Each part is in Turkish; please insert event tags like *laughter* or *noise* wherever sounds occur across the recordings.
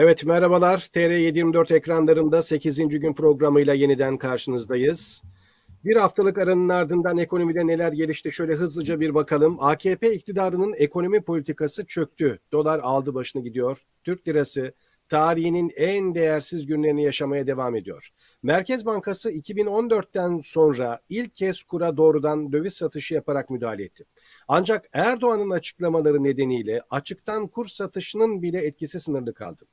Evet merhabalar. TR724 ekranlarında 8. gün programıyla yeniden karşınızdayız. Bir haftalık aranın ardından ekonomide neler gelişti şöyle hızlıca bir bakalım. AKP iktidarının ekonomi politikası çöktü. Dolar aldı başını gidiyor. Türk lirası tarihinin en değersiz günlerini yaşamaya devam ediyor. Merkez Bankası 2014'ten sonra ilk kez kura doğrudan döviz satışı yaparak müdahale etti. Ancak Erdoğan'ın açıklamaları nedeniyle açıktan kur satışının bile etkisi sınırlı kaldı.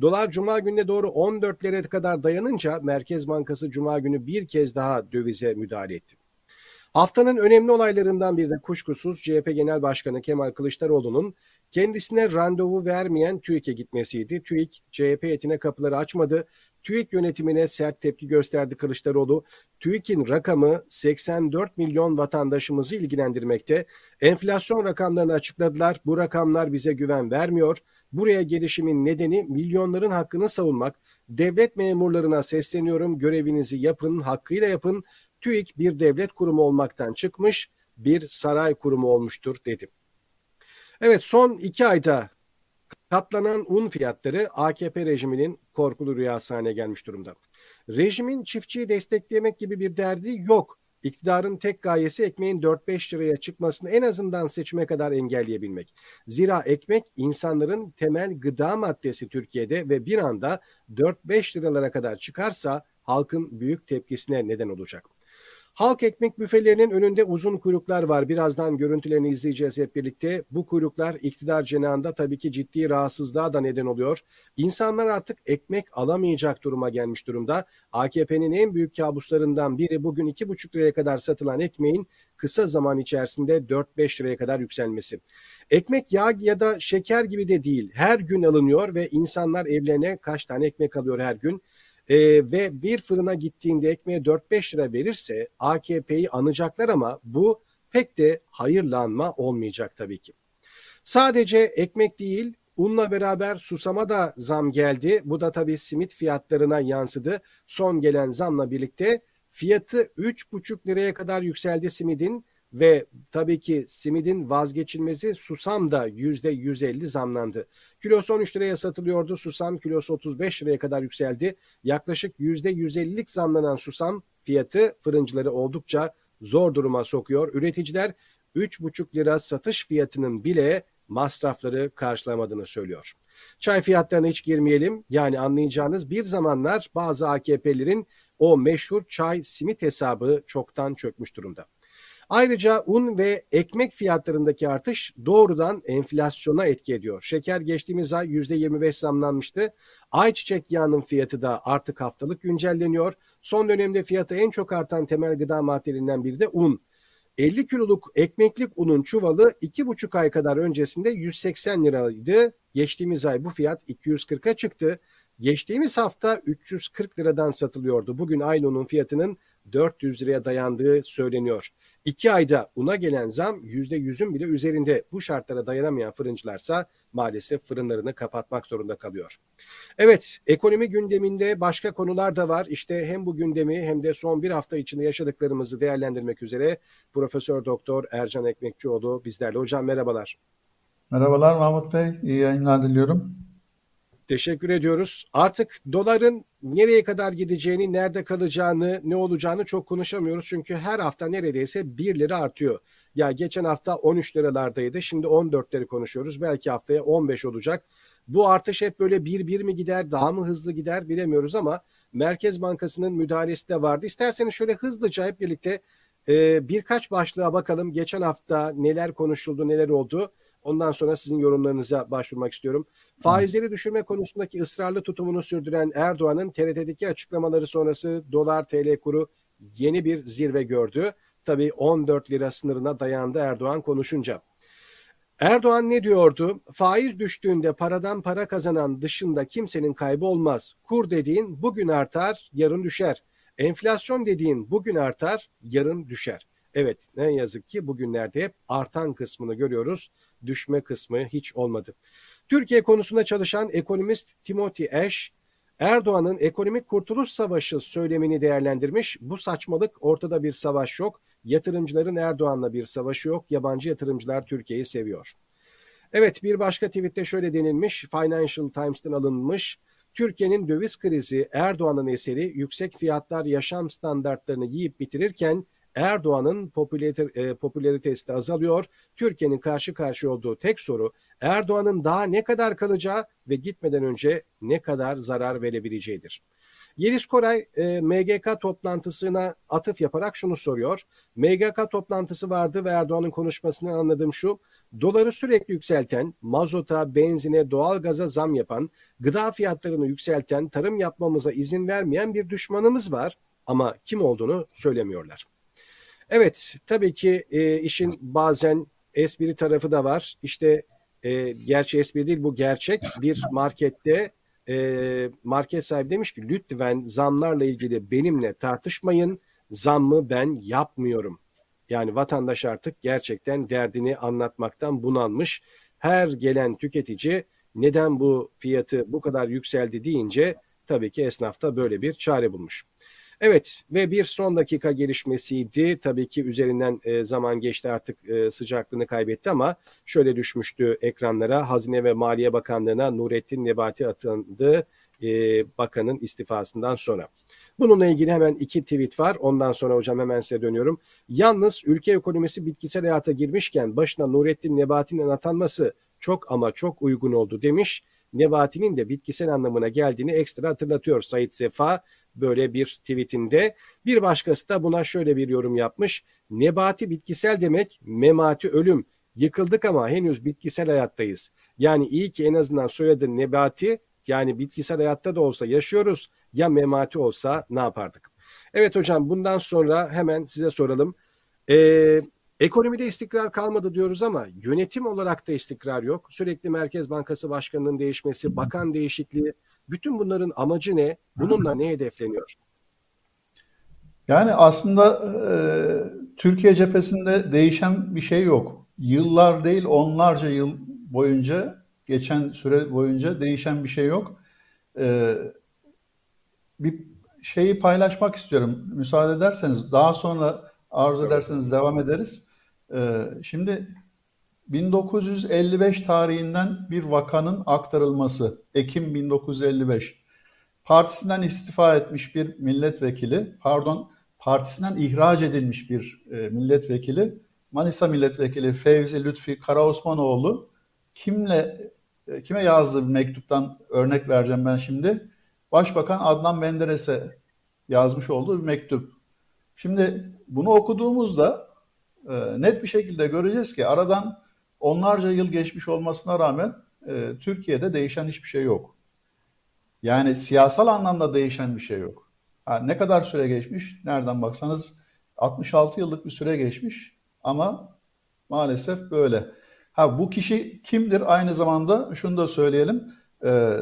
Dolar Cuma gününe doğru 14'lere kadar dayanınca Merkez Bankası Cuma günü bir kez daha dövize müdahale etti. Haftanın önemli olaylarından biri de kuşkusuz CHP Genel Başkanı Kemal Kılıçdaroğlu'nun kendisine randevu vermeyen TÜİK'e gitmesiydi. TÜİK CHP etine kapıları açmadı. TÜİK yönetimine sert tepki gösterdi Kılıçdaroğlu. TÜİK'in rakamı 84 milyon vatandaşımızı ilgilendirmekte. Enflasyon rakamlarını açıkladılar. Bu rakamlar bize güven vermiyor. Buraya gelişimin nedeni milyonların hakkını savunmak. Devlet memurlarına sesleniyorum. Görevinizi yapın, hakkıyla yapın. TÜİK bir devlet kurumu olmaktan çıkmış, bir saray kurumu olmuştur dedi. Evet son iki ayda katlanan un fiyatları AKP rejiminin korkulu rüyası haline gelmiş durumda. Rejimin çiftçiyi desteklemek gibi bir derdi yok. İktidarın tek gayesi ekmeğin 4-5 liraya çıkmasını en azından seçime kadar engelleyebilmek. Zira ekmek insanların temel gıda maddesi Türkiye'de ve bir anda 4-5 liralara kadar çıkarsa halkın büyük tepkisine neden olacak. Halk ekmek büfelerinin önünde uzun kuyruklar var. Birazdan görüntülerini izleyeceğiz hep birlikte. Bu kuyruklar iktidar cenahında tabii ki ciddi rahatsızlığa da neden oluyor. İnsanlar artık ekmek alamayacak duruma gelmiş durumda. AKP'nin en büyük kabuslarından biri bugün 2,5 liraya kadar satılan ekmeğin kısa zaman içerisinde 4-5 liraya kadar yükselmesi. Ekmek yağ ya da şeker gibi de değil. Her gün alınıyor ve insanlar evlerine kaç tane ekmek alıyor her gün e, ve bir fırına gittiğinde ekmeğe 4-5 lira verirse AKP'yi anacaklar ama bu pek de hayırlanma olmayacak tabii ki. Sadece ekmek değil Unla beraber susama da zam geldi. Bu da tabii simit fiyatlarına yansıdı. Son gelen zamla birlikte fiyatı 3,5 liraya kadar yükseldi simidin. Ve tabii ki simidin vazgeçilmezi susam da %150 zamlandı. Kilosu 13 liraya satılıyordu. Susam kilosu 35 liraya kadar yükseldi. Yaklaşık %150'lik zamlanan susam fiyatı fırıncıları oldukça zor duruma sokuyor. Üreticiler 3,5 lira satış fiyatının bile masrafları karşılamadığını söylüyor. Çay fiyatlarına hiç girmeyelim. Yani anlayacağınız bir zamanlar bazı AKP'lerin o meşhur çay simit hesabı çoktan çökmüş durumda. Ayrıca un ve ekmek fiyatlarındaki artış doğrudan enflasyona etki ediyor. Şeker geçtiğimiz ay %25 zamlanmıştı. Ayçiçek yağının fiyatı da artık haftalık güncelleniyor. Son dönemde fiyatı en çok artan temel gıda maddelerinden biri de un. 50 kiloluk ekmeklik unun çuvalı 2,5 ay kadar öncesinde 180 liraydı. Geçtiğimiz ay bu fiyat 240'a çıktı. Geçtiğimiz hafta 340 liradan satılıyordu. Bugün aynı unun fiyatının 400 liraya dayandığı söyleniyor. İki ayda una gelen zam %100'ün bile üzerinde. Bu şartlara dayanamayan fırıncılarsa maalesef fırınlarını kapatmak zorunda kalıyor. Evet, ekonomi gündeminde başka konular da var. İşte hem bu gündemi hem de son bir hafta içinde yaşadıklarımızı değerlendirmek üzere Profesör Doktor Ercan Ekmekçioğlu bizlerle. Hocam merhabalar. Merhabalar Mahmut Bey. İyi yayınlar diliyorum. Teşekkür ediyoruz. Artık doların nereye kadar gideceğini, nerede kalacağını, ne olacağını çok konuşamıyoruz. Çünkü her hafta neredeyse 1 lira artıyor. Ya geçen hafta 13 liralardaydı. Şimdi 14'leri konuşuyoruz. Belki haftaya 15 olacak. Bu artış hep böyle bir bir mi gider, daha mı hızlı gider bilemiyoruz ama Merkez Bankası'nın müdahalesi de vardı. İsterseniz şöyle hızlıca hep birlikte e, birkaç başlığa bakalım. Geçen hafta neler konuşuldu, neler oldu. Ondan sonra sizin yorumlarınıza başvurmak istiyorum. Faizleri düşürme konusundaki ısrarlı tutumunu sürdüren Erdoğan'ın TRT'deki açıklamaları sonrası dolar TL kuru yeni bir zirve gördü. Tabii 14 lira sınırına dayandı Erdoğan konuşunca. Erdoğan ne diyordu? Faiz düştüğünde paradan para kazanan dışında kimsenin kaybı olmaz. Kur dediğin bugün artar, yarın düşer. Enflasyon dediğin bugün artar, yarın düşer. Evet ne yazık ki bugünlerde hep artan kısmını görüyoruz. Düşme kısmı hiç olmadı. Türkiye konusunda çalışan ekonomist Timothy Ash, Erdoğan'ın ekonomik kurtuluş savaşı söylemini değerlendirmiş. Bu saçmalık ortada bir savaş yok. Yatırımcıların Erdoğan'la bir savaşı yok. Yabancı yatırımcılar Türkiye'yi seviyor. Evet bir başka tweette şöyle denilmiş. Financial Times'ten alınmış. Türkiye'nin döviz krizi Erdoğan'ın eseri yüksek fiyatlar yaşam standartlarını yiyip bitirirken Erdoğan'ın popülarite, popülaritesi de azalıyor. Türkiye'nin karşı karşıya olduğu tek soru Erdoğan'ın daha ne kadar kalacağı ve gitmeden önce ne kadar zarar verebileceğidir. Yeliz Koray e, MGK toplantısına atıf yaparak şunu soruyor. MGK toplantısı vardı ve Erdoğan'ın konuşmasından anladığım şu. Doları sürekli yükselten, mazota, benzine, doğalgaza zam yapan, gıda fiyatlarını yükselten, tarım yapmamıza izin vermeyen bir düşmanımız var ama kim olduğunu söylemiyorlar. Evet, tabii ki e, işin bazen espri tarafı da var. İşte e, gerçi espri değil bu gerçek. Bir markette e, market sahibi demiş ki lütfen zamlarla ilgili benimle tartışmayın. Zammı ben yapmıyorum. Yani vatandaş artık gerçekten derdini anlatmaktan bunalmış. Her gelen tüketici neden bu fiyatı bu kadar yükseldi deyince tabii ki esnaf da böyle bir çare bulmuş. Evet ve bir son dakika gelişmesiydi. Tabii ki üzerinden e, zaman geçti artık e, sıcaklığını kaybetti ama şöyle düşmüştü ekranlara. Hazine ve Maliye Bakanlığı'na Nurettin Nebati atandı e, bakanın istifasından sonra. Bununla ilgili hemen iki tweet var. Ondan sonra hocam hemen size dönüyorum. Yalnız ülke ekonomisi bitkisel hayata girmişken başına Nurettin Nebati'nin atanması çok ama çok uygun oldu demiş. Nebati'nin de bitkisel anlamına geldiğini ekstra hatırlatıyor Sayit Sefa böyle bir tweetinde. Bir başkası da buna şöyle bir yorum yapmış. Nebati bitkisel demek memati ölüm. Yıkıldık ama henüz bitkisel hayattayız. Yani iyi ki en azından soyadı Nebati yani bitkisel hayatta da olsa yaşıyoruz. Ya memati olsa ne yapardık? Evet hocam bundan sonra hemen size soralım. Ee, ekonomide istikrar kalmadı diyoruz ama yönetim olarak da istikrar yok. Sürekli Merkez Bankası Başkanı'nın değişmesi, bakan değişikliği, bütün bunların amacı ne? Bununla ne hedefleniyor? Yani aslında e, Türkiye cephesinde değişen bir şey yok. Yıllar değil onlarca yıl boyunca, geçen süre boyunca değişen bir şey yok. E, bir şeyi paylaşmak istiyorum. Müsaade ederseniz daha sonra arzu ederseniz devam ederiz. E, şimdi 1955 tarihinden bir vakanın aktarılması. Ekim 1955. Partisinden istifa etmiş bir milletvekili, pardon, partisinden ihraç edilmiş bir e, milletvekili, Manisa milletvekili Fevzi Lütfi Karaosmanoğlu kimle e, kime yazdığı bir mektuptan örnek vereceğim ben şimdi. Başbakan Adnan Menderes'e yazmış olduğu bir mektup. Şimdi bunu okuduğumuzda e, net bir şekilde göreceğiz ki aradan onlarca yıl geçmiş olmasına rağmen e, Türkiye'de değişen hiçbir şey yok. Yani siyasal anlamda değişen bir şey yok. Ha, ne kadar süre geçmiş? Nereden baksanız 66 yıllık bir süre geçmiş ama maalesef böyle. Ha bu kişi kimdir? Aynı zamanda şunu da söyleyelim. E,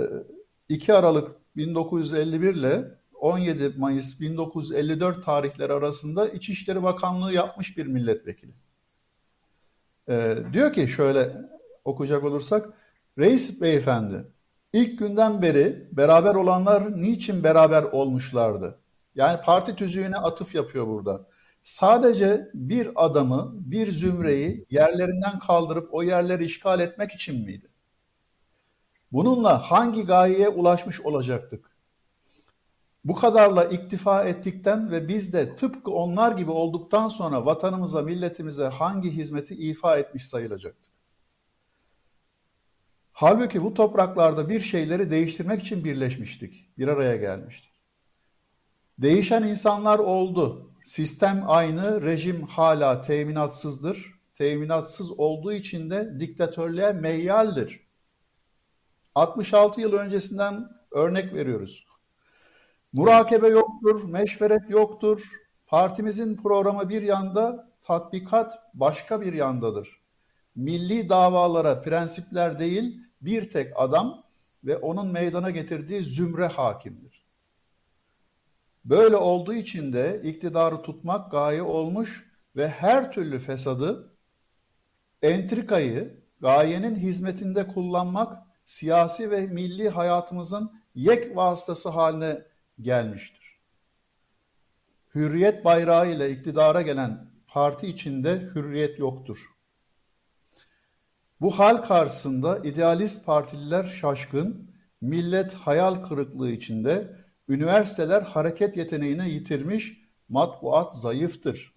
2 Aralık 1951 ile 17 Mayıs 1954 tarihleri arasında İçişleri Bakanlığı yapmış bir milletvekili. Ee, diyor ki şöyle okuyacak olursak, Reis Beyefendi, ilk günden beri beraber olanlar niçin beraber olmuşlardı? Yani parti tüzüğüne atıf yapıyor burada. Sadece bir adamı, bir zümreyi yerlerinden kaldırıp o yerleri işgal etmek için miydi? Bununla hangi gayeye ulaşmış olacaktık? Bu kadarla iktifa ettikten ve biz de tıpkı onlar gibi olduktan sonra vatanımıza, milletimize hangi hizmeti ifa etmiş sayılacaktık? Halbuki bu topraklarda bir şeyleri değiştirmek için birleşmiştik, bir araya gelmiştik. Değişen insanlar oldu. Sistem aynı, rejim hala teminatsızdır. Teminatsız olduğu için de diktatörlüğe meyyaldir. 66 yıl öncesinden örnek veriyoruz. Murakebe yoktur, meşveret yoktur. Partimizin programı bir yanda, tatbikat başka bir yandadır. Milli davalara prensipler değil, bir tek adam ve onun meydana getirdiği zümre hakimdir. Böyle olduğu için de iktidarı tutmak gaye olmuş ve her türlü fesadı, entrikayı gayenin hizmetinde kullanmak siyasi ve milli hayatımızın yek vasıtası haline gelmiştir. Hürriyet bayrağı ile iktidara gelen parti içinde hürriyet yoktur. Bu hal karşısında idealist partililer şaşkın, millet hayal kırıklığı içinde, üniversiteler hareket yeteneğini yitirmiş, matbuat zayıftır.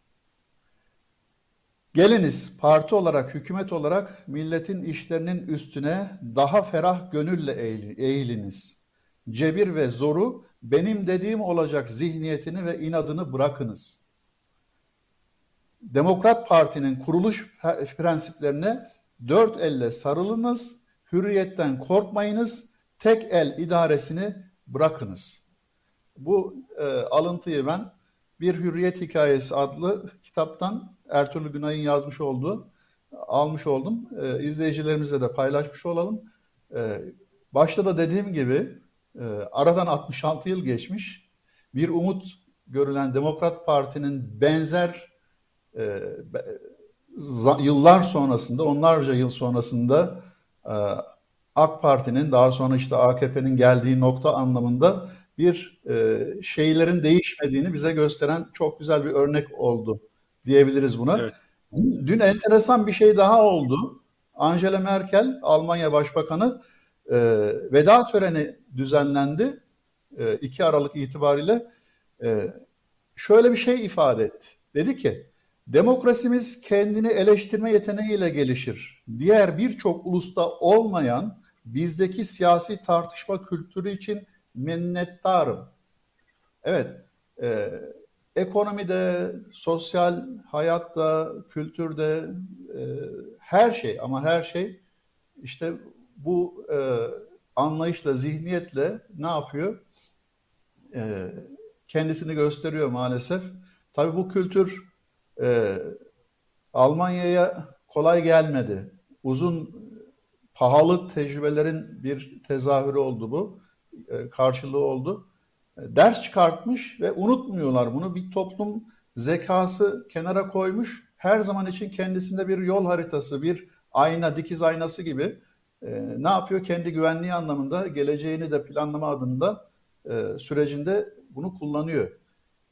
Geliniz parti olarak, hükümet olarak milletin işlerinin üstüne daha ferah gönülle eğiliniz. Cebir ve zoru benim dediğim olacak zihniyetini ve inadını bırakınız. Demokrat Parti'nin kuruluş prensiplerine dört elle sarılınız, hürriyetten korkmayınız, tek el idaresini bırakınız. Bu e, alıntıyı ben Bir Hürriyet Hikayesi adlı kitaptan Ertuğrul Günay'ın yazmış olduğu almış oldum. E, izleyicilerimizle de paylaşmış olalım. E, başta da dediğim gibi e, aradan 66 yıl geçmiş. Bir umut görülen Demokrat Parti'nin benzer e, yıllar sonrasında, onlarca yıl sonrasında e, AK Parti'nin daha sonra işte AKP'nin geldiği nokta anlamında bir e, şeylerin değişmediğini bize gösteren çok güzel bir örnek oldu diyebiliriz buna. Evet. Dün enteresan bir şey daha oldu. Angela Merkel, Almanya Başbakanı e, veda töreni düzenlendi. E, 2 Aralık itibariyle e, şöyle bir şey ifade etti. Dedi ki, demokrasimiz kendini eleştirme yeteneğiyle gelişir. Diğer birçok ulusta olmayan bizdeki siyasi tartışma kültürü için minnettarım. Evet, e, ekonomide, sosyal hayatta, kültürde e, her şey ama her şey işte bu e, anlayışla, zihniyetle ne yapıyor? E, kendisini gösteriyor maalesef. Tabii bu kültür e, Almanya'ya kolay gelmedi. Uzun, pahalı tecrübelerin bir tezahürü oldu bu. E, karşılığı oldu. E, ders çıkartmış ve unutmuyorlar bunu. Bir toplum zekası kenara koymuş. Her zaman için kendisinde bir yol haritası, bir ayna, dikiz aynası gibi e, ne yapıyor? Kendi güvenliği anlamında, geleceğini de planlama adında e, sürecinde bunu kullanıyor.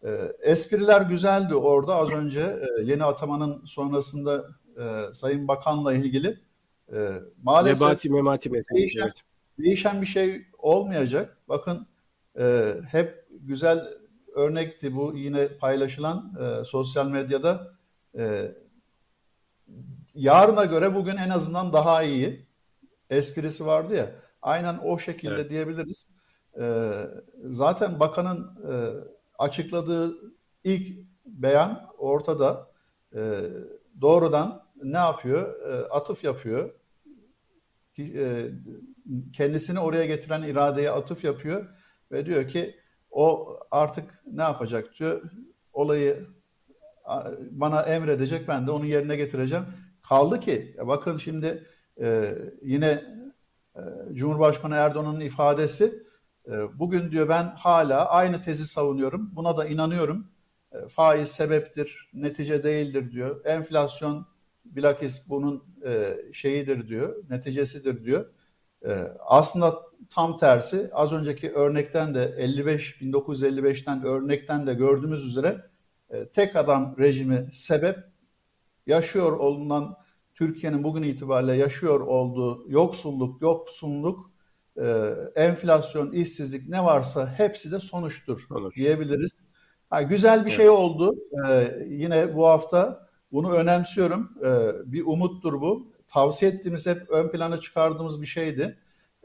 E, espriler güzeldi orada az önce e, yeni atamanın sonrasında e, Sayın Bakan'la ilgili e, maalesef Nebati, memati değişen, evet. değişen bir şey olmayacak. Bakın e, hep güzel örnekti bu yine paylaşılan e, sosyal medyada. E, yarına göre bugün en azından daha iyi esprisi vardı ya. Aynen o şekilde evet. diyebiliriz. E, zaten bakanın e, açıkladığı ilk beyan ortada. E, doğrudan ne yapıyor? E, atıf yapıyor. E, kendisini oraya getiren iradeye atıf yapıyor ve diyor ki o artık ne yapacak diyor. Olayı bana emredecek ben de onu yerine getireceğim. Kaldı ki bakın şimdi e, yine e, Cumhurbaşkanı Erdoğan'ın ifadesi e, bugün diyor ben hala aynı tezi savunuyorum. Buna da inanıyorum. E, faiz sebeptir, netice değildir diyor. Enflasyon bilakis bunun e, şeyidir diyor, neticesidir diyor. E, aslında tam tersi az önceki örnekten de 55 1955'ten örnekten de gördüğümüz üzere e, tek adam rejimi sebep yaşıyor olunan Türkiye'nin bugün itibariyle yaşıyor olduğu yoksulluk, yoksulluk, e, enflasyon, işsizlik ne varsa hepsi de sonuçtur Sonuç. diyebiliriz. Ha, güzel bir evet. şey oldu. E, yine bu hafta bunu önemsiyorum. E, bir umuttur bu. Tavsiye ettiğimiz hep ön plana çıkardığımız bir şeydi.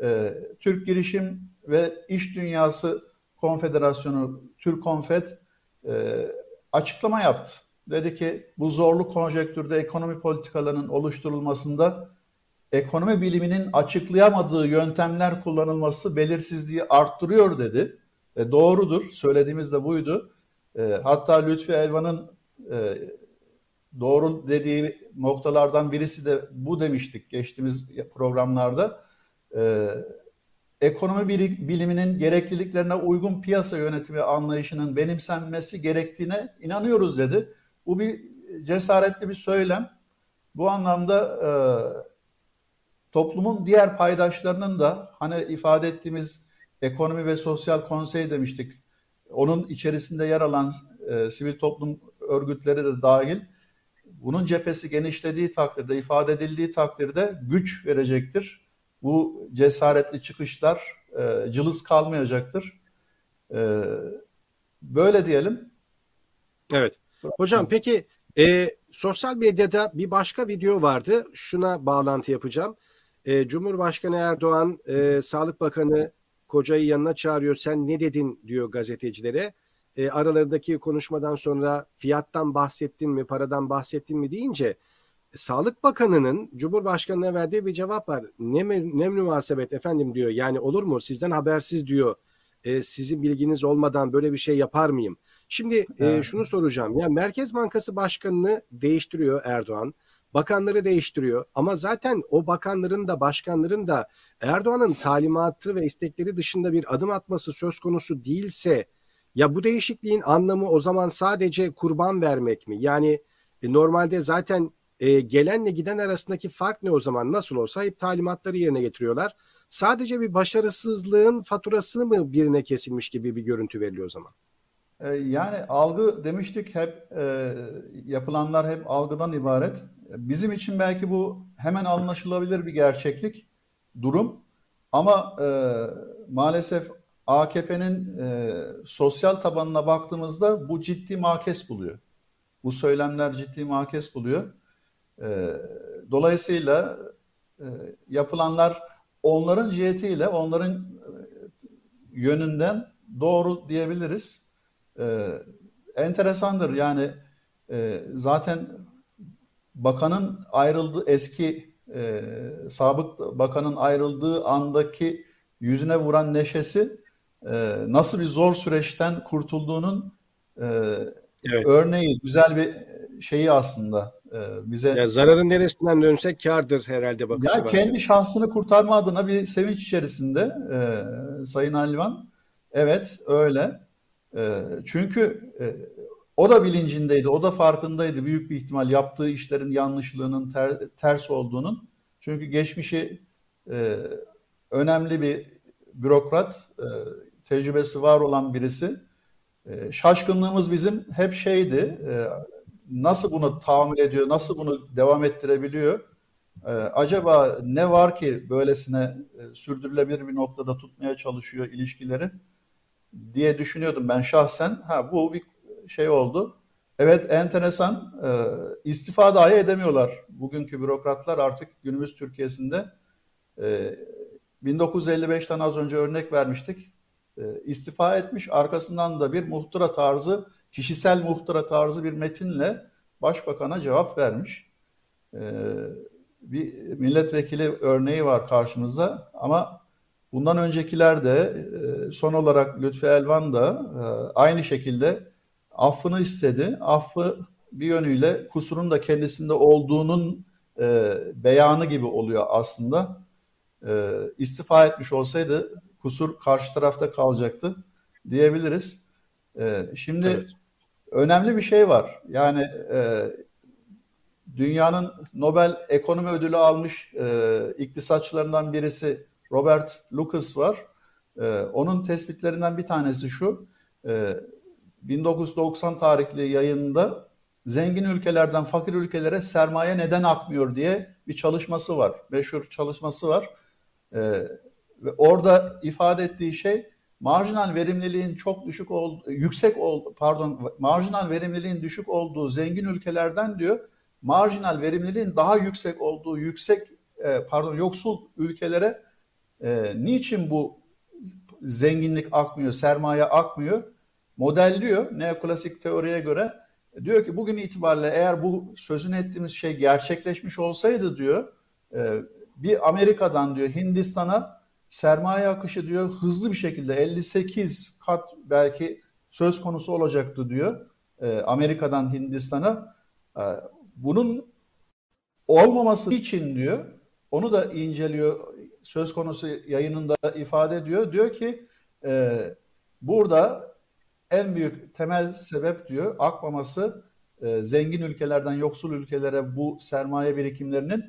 E, Türk Girişim ve İş Dünyası Konfederasyonu, Türk Konfet e, açıklama yaptı. Dedi ki bu zorlu konjektürde ekonomi politikalarının oluşturulmasında ekonomi biliminin açıklayamadığı yöntemler kullanılması belirsizliği arttırıyor dedi. E, doğrudur. Söylediğimiz de buydu. E, hatta Lütfi Elvan'ın e, doğru dediği noktalardan birisi de bu demiştik geçtiğimiz programlarda. E, ekonomi biliminin gerekliliklerine uygun piyasa yönetimi anlayışının benimsenmesi gerektiğine inanıyoruz dedi. Bu bir cesaretli bir söylem. Bu anlamda e, toplumun diğer paydaşlarının da hani ifade ettiğimiz ekonomi ve sosyal konsey demiştik. Onun içerisinde yer alan e, sivil toplum örgütleri de dahil bunun cephesi genişlediği takdirde, ifade edildiği takdirde güç verecektir. Bu cesaretli çıkışlar e, cılız kalmayacaktır. E, böyle diyelim. Evet. Hocam peki e, sosyal medyada bir başka video vardı. Şuna bağlantı yapacağım. E, Cumhurbaşkanı Erdoğan, e, Sağlık Bakanı kocayı yanına çağırıyor. Sen ne dedin diyor gazetecilere. E, aralarındaki konuşmadan sonra fiyattan bahsettin mi, paradan bahsettin mi deyince Sağlık Bakanı'nın Cumhurbaşkanı'na verdiği bir cevap var. Ne, ne münasebet efendim diyor. Yani olur mu sizden habersiz diyor. E, sizin bilginiz olmadan böyle bir şey yapar mıyım? Şimdi evet. e, şunu soracağım. Ya Merkez Bankası Başkanı'nı değiştiriyor Erdoğan. Bakanları değiştiriyor ama zaten o bakanların da başkanların da Erdoğan'ın talimatı ve istekleri dışında bir adım atması söz konusu değilse ya bu değişikliğin anlamı o zaman sadece kurban vermek mi? Yani e, normalde zaten e, gelenle giden arasındaki fark ne o zaman? Nasıl olsa hep talimatları yerine getiriyorlar. Sadece bir başarısızlığın faturasını mı birine kesilmiş gibi bir görüntü veriliyor o zaman? E, yani algı demiştik hep e, yapılanlar hep algıdan ibaret. Bizim için belki bu hemen anlaşılabilir bir gerçeklik, durum. Ama e, maalesef AKP'nin e, sosyal tabanına baktığımızda bu ciddi makes buluyor. Bu söylemler ciddi makes buluyor. E, dolayısıyla e, yapılanlar onların cihetiyle, onların e, yönünden doğru diyebiliriz. E, enteresandır yani e, zaten bakanın ayrıldığı eski e, sabık bakanın ayrıldığı andaki yüzüne vuran neşesi e, nasıl bir zor süreçten kurtulduğunun e, evet. örneği, güzel bir şeyi aslında e, bize. Ya zararın neresinden dönsek kardır herhalde bakışı ya var. Kendi şahsını kurtarma adına bir sevinç içerisinde e, Sayın Alvan. Evet öyle. E, çünkü e, o da bilincindeydi, o da farkındaydı büyük bir ihtimal yaptığı işlerin yanlışlığının ter, ters olduğunun. Çünkü geçmişi e, önemli bir bürokrat, e, tecrübesi var olan birisi. E, şaşkınlığımız bizim hep şeydi, e, nasıl bunu tahammül ediyor, nasıl bunu devam ettirebiliyor? E, acaba ne var ki böylesine e, sürdürülebilir bir noktada tutmaya çalışıyor ilişkileri diye düşünüyordum ben şahsen. Ha bu bir şey oldu. Evet enteresan e, istifa dahi edemiyorlar. Bugünkü bürokratlar artık günümüz Türkiye'sinde e, 1955'ten az önce örnek vermiştik. E, istifa etmiş arkasından da bir muhtıra tarzı, kişisel muhtıra tarzı bir metinle başbakana cevap vermiş. E, bir milletvekili örneği var karşımızda ama bundan öncekiler de e, son olarak Lütfi Elvan da e, aynı şekilde affını istedi. Affı bir yönüyle kusurun da kendisinde olduğunun e, beyanı gibi oluyor aslında. İstifa etmiş olsaydı kusur karşı tarafta kalacaktı diyebiliriz. Şimdi evet. önemli bir şey var. Yani dünyanın Nobel Ekonomi Ödülü almış iktisatçılarından birisi Robert Lucas var. E, onun tespitlerinden bir tanesi şu. E, 1990 tarihli yayında zengin ülkelerden fakir ülkelere sermaye neden akmıyor diye bir çalışması var. Meşhur çalışması var. Ee, ve orada ifade ettiği şey marjinal verimliliğin çok düşük ol, yüksek ol, pardon marjinal verimliliğin düşük olduğu zengin ülkelerden diyor marjinal verimliliğin daha yüksek olduğu yüksek e, pardon yoksul ülkelere e, niçin bu zenginlik akmıyor, sermaye akmıyor? modelliyor neoklasik teoriye göre. Diyor ki bugün itibariyle eğer bu sözünü ettiğimiz şey gerçekleşmiş olsaydı diyor e, bir Amerika'dan diyor Hindistan'a sermaye akışı diyor hızlı bir şekilde 58 kat belki söz konusu olacaktı diyor e, Amerika'dan Hindistan'a. E, bunun olmaması için diyor onu da inceliyor söz konusu yayınında ifade ediyor. Diyor ki burada en büyük temel sebep diyor akmaması e, zengin ülkelerden yoksul ülkelere bu sermaye birikimlerinin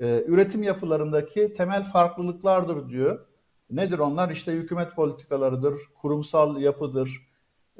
e, üretim yapılarındaki temel farklılıklardır diyor. Nedir onlar? İşte hükümet politikalarıdır, kurumsal yapıdır,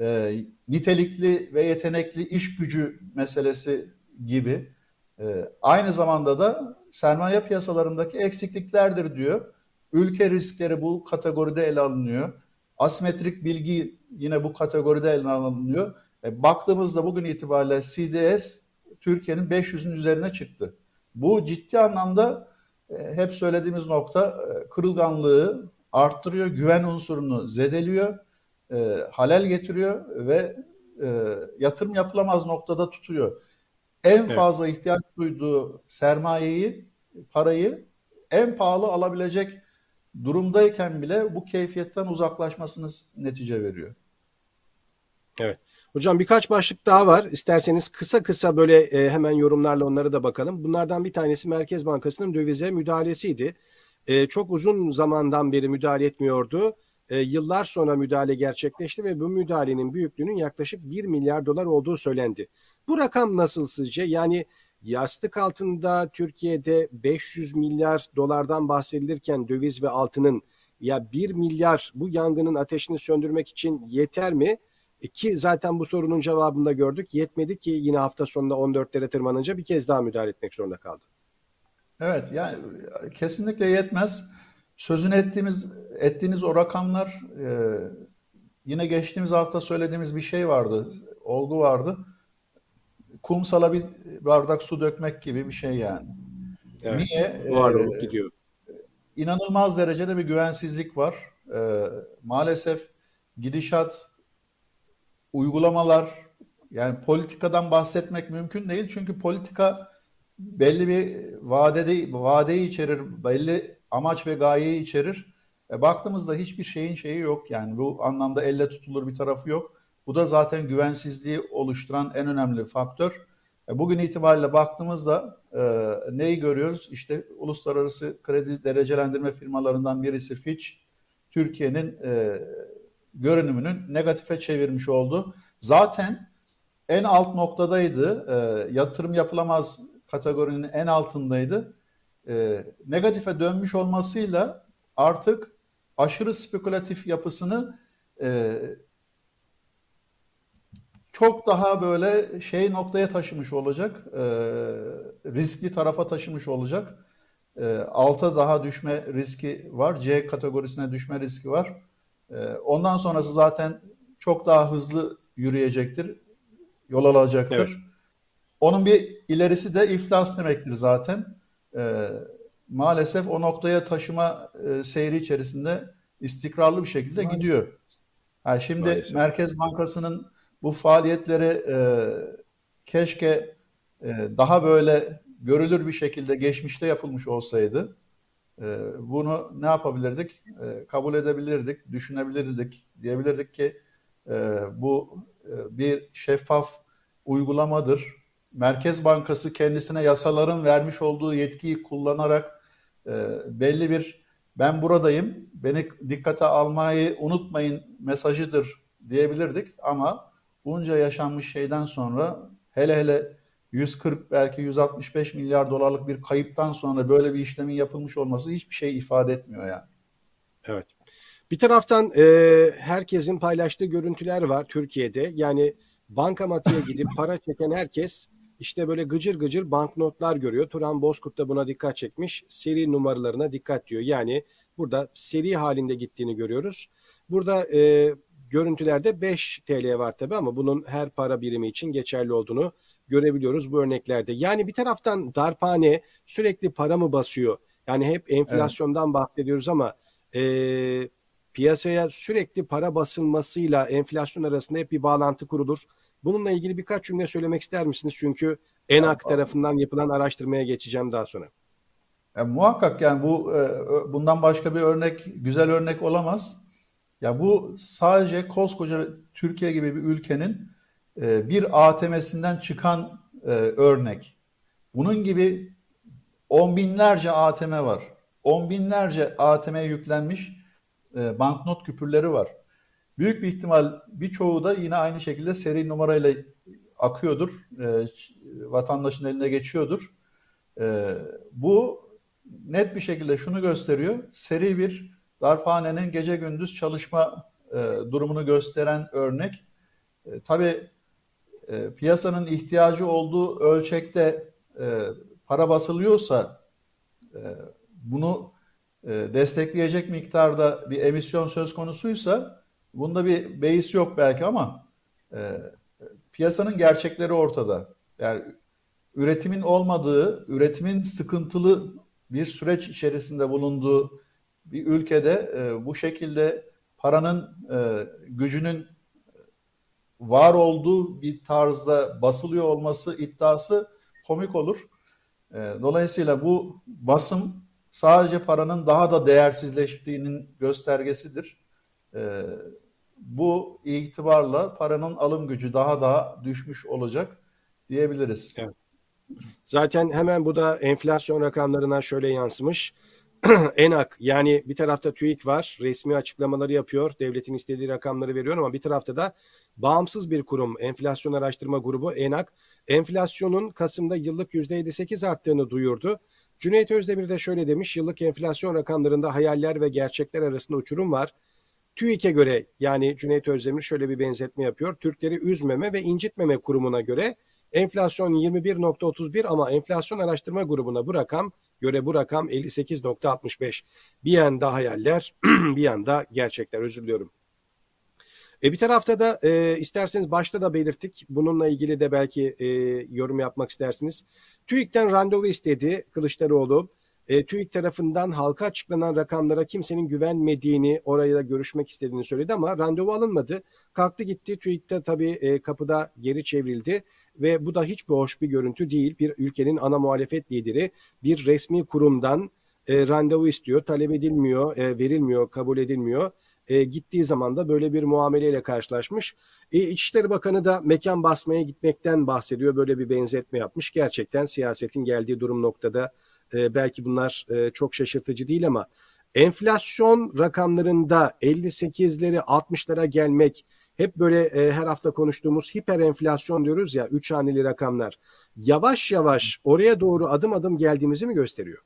e, nitelikli ve yetenekli iş gücü meselesi gibi. E, aynı zamanda da sermaye piyasalarındaki eksikliklerdir diyor. Ülke riskleri bu kategoride ele alınıyor. Asimetrik bilgi yine bu kategoride ele alınıyor. E, baktığımızda bugün itibariyle CDS Türkiye'nin 500'ün üzerine çıktı. Bu ciddi anlamda e, hep söylediğimiz nokta e, kırılganlığı arttırıyor, güven unsurunu zedeliyor, e, halel getiriyor ve e, yatırım yapılamaz noktada tutuyor. En evet. fazla ihtiyaç duyduğu sermayeyi, parayı en pahalı alabilecek durumdayken bile bu keyfiyetten uzaklaşmasını netice veriyor. Evet. Hocam birkaç başlık daha var. İsterseniz kısa kısa böyle e, hemen yorumlarla onlara da bakalım. Bunlardan bir tanesi Merkez Bankası'nın dövize müdahalesiydi. E, çok uzun zamandan beri müdahale etmiyordu. E, yıllar sonra müdahale gerçekleşti ve bu müdahalenin büyüklüğünün yaklaşık 1 milyar dolar olduğu söylendi. Bu rakam nasıl sizce? Yani yastık altında Türkiye'de 500 milyar dolardan bahsedilirken döviz ve altının ya 1 milyar bu yangının ateşini söndürmek için yeter mi? E, ki zaten bu sorunun cevabını da gördük. Yetmedi ki yine hafta sonunda 14'lere tırmanınca bir kez daha müdahale etmek zorunda kaldı. Evet yani kesinlikle yetmez. Sözünü ettiğimiz ettiğiniz o rakamlar e, yine geçtiğimiz hafta söylediğimiz bir şey vardı. Olgu vardı. Kumsala bir bardak su dökmek gibi bir şey yani. Evet, Niye? Var ee, gidiyor. İnanılmaz derecede bir güvensizlik var. Ee, maalesef gidişat uygulamalar yani politikadan bahsetmek mümkün değil. Çünkü politika belli bir vadede vadeyi içerir, belli amaç ve gayeyi içerir. E, baktığımızda hiçbir şeyin şeyi yok yani bu anlamda elle tutulur bir tarafı yok. Bu da zaten güvensizliği oluşturan en önemli faktör. E, bugün itibariyle baktığımızda e, neyi görüyoruz? İşte uluslararası kredi derecelendirme firmalarından birisi Fitch, Türkiye'nin e, görünümünün negatife çevirmiş oldu. Zaten en alt noktadaydı. E, yatırım yapılamaz kategorinin en altındaydı. E, negatife dönmüş olmasıyla artık aşırı spekülatif yapısını e, çok daha böyle şey noktaya taşımış olacak, e, riskli tarafa taşımış olacak. E, alta daha düşme riski var, C kategorisine düşme riski var. E, ondan sonrası zaten çok daha hızlı yürüyecektir, yol alacaktır. Evet. Onun bir ilerisi de iflas demektir zaten. E, maalesef o noktaya taşıma e, seyri içerisinde istikrarlı bir şekilde Maalesef. gidiyor. Yani şimdi Maalesef. Merkez Bankası'nın bu faaliyetleri e, keşke e, daha böyle görülür bir şekilde geçmişte yapılmış olsaydı e, bunu ne yapabilirdik? E, kabul edebilirdik, düşünebilirdik, diyebilirdik ki e, bu e, bir şeffaf uygulamadır. Merkez Bankası kendisine yasaların vermiş olduğu yetkiyi kullanarak e, belli bir ben buradayım, beni dikkate almayı unutmayın mesajıdır diyebilirdik ama bunca yaşanmış şeyden sonra hele hele 140 belki 165 milyar dolarlık bir kayıptan sonra böyle bir işlemin yapılmış olması hiçbir şey ifade etmiyor yani. Evet. Bir taraftan e, herkesin paylaştığı görüntüler var Türkiye'de. Yani bankamatiğe gidip para çeken herkes işte böyle gıcır gıcır banknotlar görüyor. Turan Bozkurt da buna dikkat çekmiş. Seri numaralarına dikkat diyor. Yani burada seri halinde gittiğini görüyoruz. Burada e, görüntülerde 5 TL var tabi ama bunun her para birimi için geçerli olduğunu görebiliyoruz bu örneklerde. Yani bir taraftan darphane sürekli para mı basıyor? Yani hep enflasyondan evet. bahsediyoruz ama e, piyasaya sürekli para basılmasıyla enflasyon arasında hep bir bağlantı kurulur. Bununla ilgili birkaç cümle söylemek ister misiniz? Çünkü ENAK tarafından yapılan araştırmaya geçeceğim daha sonra. Ya, muhakkak yani bu e, bundan başka bir örnek, güzel örnek olamaz. Ya bu sadece koskoca Türkiye gibi bir ülkenin e, bir ATM'sinden çıkan e, örnek. Bunun gibi on binlerce ATM var. On binlerce ATM'ye yüklenmiş banknot küpürleri var. Büyük bir ihtimal birçoğu da yine aynı şekilde seri numarayla akıyordur. E, vatandaşın eline geçiyordur. E, bu net bir şekilde şunu gösteriyor. Seri bir darphanenin gece gündüz çalışma e, durumunu gösteren örnek. E, tabii e, piyasanın ihtiyacı olduğu ölçekte e, para basılıyorsa e, bunu e, destekleyecek miktarda bir emisyon söz konusuysa bunda bir beis yok belki ama e, piyasanın gerçekleri ortada. Yani üretimin olmadığı, üretimin sıkıntılı bir süreç içerisinde bulunduğu bir ülkede e, bu şekilde paranın e, gücünün var olduğu bir tarzda basılıyor olması iddiası komik olur. E, dolayısıyla bu basım sadece paranın daha da değersizleştiğinin göstergesidir. E, bu itibarla paranın alım gücü daha da düşmüş olacak diyebiliriz. Evet. Zaten hemen bu da enflasyon rakamlarına şöyle yansımış. *clears throat* ENAK yani bir tarafta TÜİK var resmi açıklamaları yapıyor devletin istediği rakamları veriyor ama bir tarafta da bağımsız bir kurum enflasyon araştırma grubu ENAK enflasyonun Kasım'da yıllık %58 arttığını duyurdu. Cüneyt Özdemir de şöyle demiş yıllık enflasyon rakamlarında hayaller ve gerçekler arasında uçurum var. TÜİK'e göre yani Cüneyt Özdemir şöyle bir benzetme yapıyor. Türkleri üzmeme ve incitmeme kurumuna göre enflasyon 21.31 ama enflasyon araştırma grubuna bu rakam göre bu rakam 58.65. Bir yanda hayaller, *clears throat* bir yanda gerçekler. Özür diliyorum. E bir tarafta da e, isterseniz başta da belirttik. Bununla ilgili de belki e, yorum yapmak istersiniz. TÜİK'ten randevu istedi Kılıçdaroğlu. E, TÜİK tarafından halka açıklanan rakamlara kimsenin güvenmediğini, orayla görüşmek istediğini söyledi ama randevu alınmadı. Kalktı gitti. TÜİK'te tabii e, kapıda geri çevrildi ve bu da hiç hoş bir görüntü değil. Bir ülkenin ana muhalefet lideri bir resmi kurumdan e, randevu istiyor, talep edilmiyor, e, verilmiyor, kabul edilmiyor. E, gittiği zaman da böyle bir muameleyle karşılaşmış. E, İçişleri Bakanı da mekan basmaya gitmekten bahsediyor. Böyle bir benzetme yapmış. Gerçekten siyasetin geldiği durum noktada e, belki bunlar e, çok şaşırtıcı değil ama enflasyon rakamlarında 58'leri 60'lara gelmek hep böyle e, her hafta konuştuğumuz hiper enflasyon diyoruz ya 3 haneli rakamlar. Yavaş yavaş oraya doğru adım adım geldiğimizi mi gösteriyor?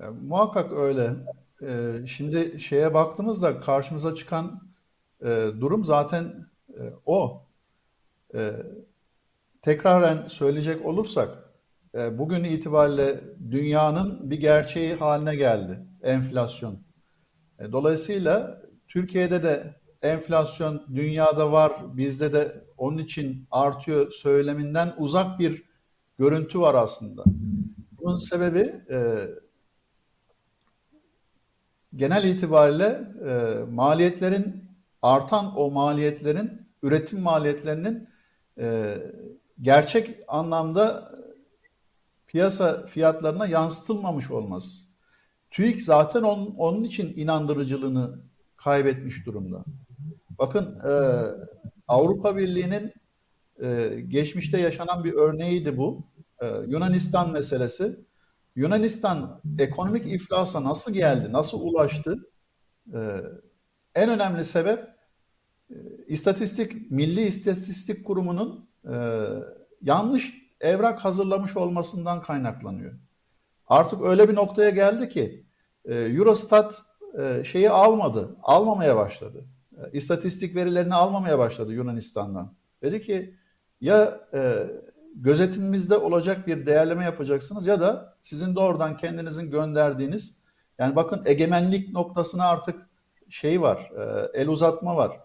E, muhakkak öyle. E, şimdi şeye baktığımızda karşımıza çıkan e, durum zaten e, o. E, tekraren söyleyecek olursak e, bugün itibariyle dünyanın bir gerçeği haline geldi enflasyon. E, dolayısıyla Türkiye'de de enflasyon dünyada var, bizde de onun için artıyor söyleminden uzak bir görüntü var aslında. Bunun sebebi e, genel itibariyle e, maliyetlerin artan o maliyetlerin üretim maliyetlerinin e, gerçek anlamda piyasa fiyatlarına yansıtılmamış olması. TÜİK zaten onun, onun için inandırıcılığını kaybetmiş durumda. Bakın e, Avrupa Birliği'nin e, geçmişte yaşanan bir örneğiydi bu. E, Yunanistan meselesi. Yunanistan ekonomik iflasa nasıl geldi, nasıl ulaştı? E, en önemli sebep e, istatistik, Milli İstatistik Kurumu'nun e, yanlış evrak hazırlamış olmasından kaynaklanıyor. Artık öyle bir noktaya geldi ki e, Eurostat e, şeyi almadı, almamaya başladı. E, istatistik verilerini almamaya başladı Yunanistan'dan. Dedi ki ya e, gözetimimizde olacak bir değerleme yapacaksınız ya da sizin doğrudan kendinizin gönderdiğiniz yani bakın egemenlik noktasına artık şey var, e, el uzatma var.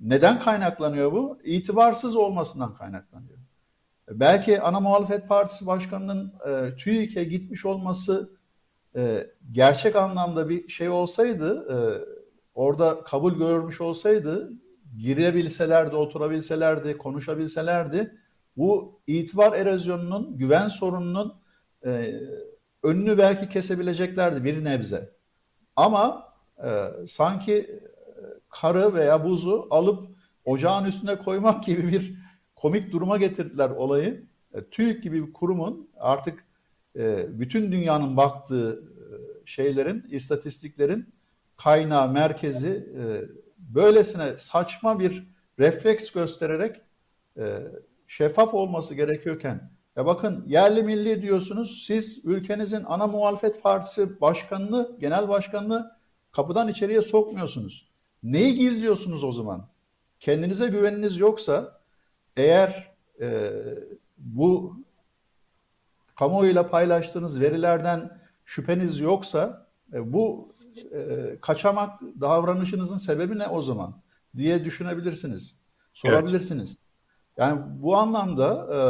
Neden kaynaklanıyor bu? İtibarsız olmasından kaynaklanıyor. Belki ana muhalefet partisi başkanının e, TÜİK'e gitmiş olması e, gerçek anlamda bir şey olsaydı, e, orada kabul görmüş olsaydı, girebilselerdi, oturabilselerdi, konuşabilselerdi, bu itibar erozyonunun, güven sorununun e, önünü belki kesebileceklerdi bir nebze. Ama e, sanki e, karı veya buzu alıp ocağın üstüne koymak gibi bir komik duruma getirdiler olayı. E, TÜİK gibi bir kurumun artık e, bütün dünyanın baktığı e, şeylerin, istatistiklerin kaynağı, merkezi e, böylesine saçma bir refleks göstererek şeffaf olması gerekiyorken ya bakın yerli milli diyorsunuz siz ülkenizin ana muhalefet partisi başkanını, genel başkanını kapıdan içeriye sokmuyorsunuz. Neyi gizliyorsunuz o zaman? Kendinize güveniniz yoksa eğer e, bu kamuoyuyla paylaştığınız verilerden şüpheniz yoksa e, bu e, kaçamak davranışınızın sebebi ne o zaman diye düşünebilirsiniz. Sorabilirsiniz. Evet. Yani bu anlamda e,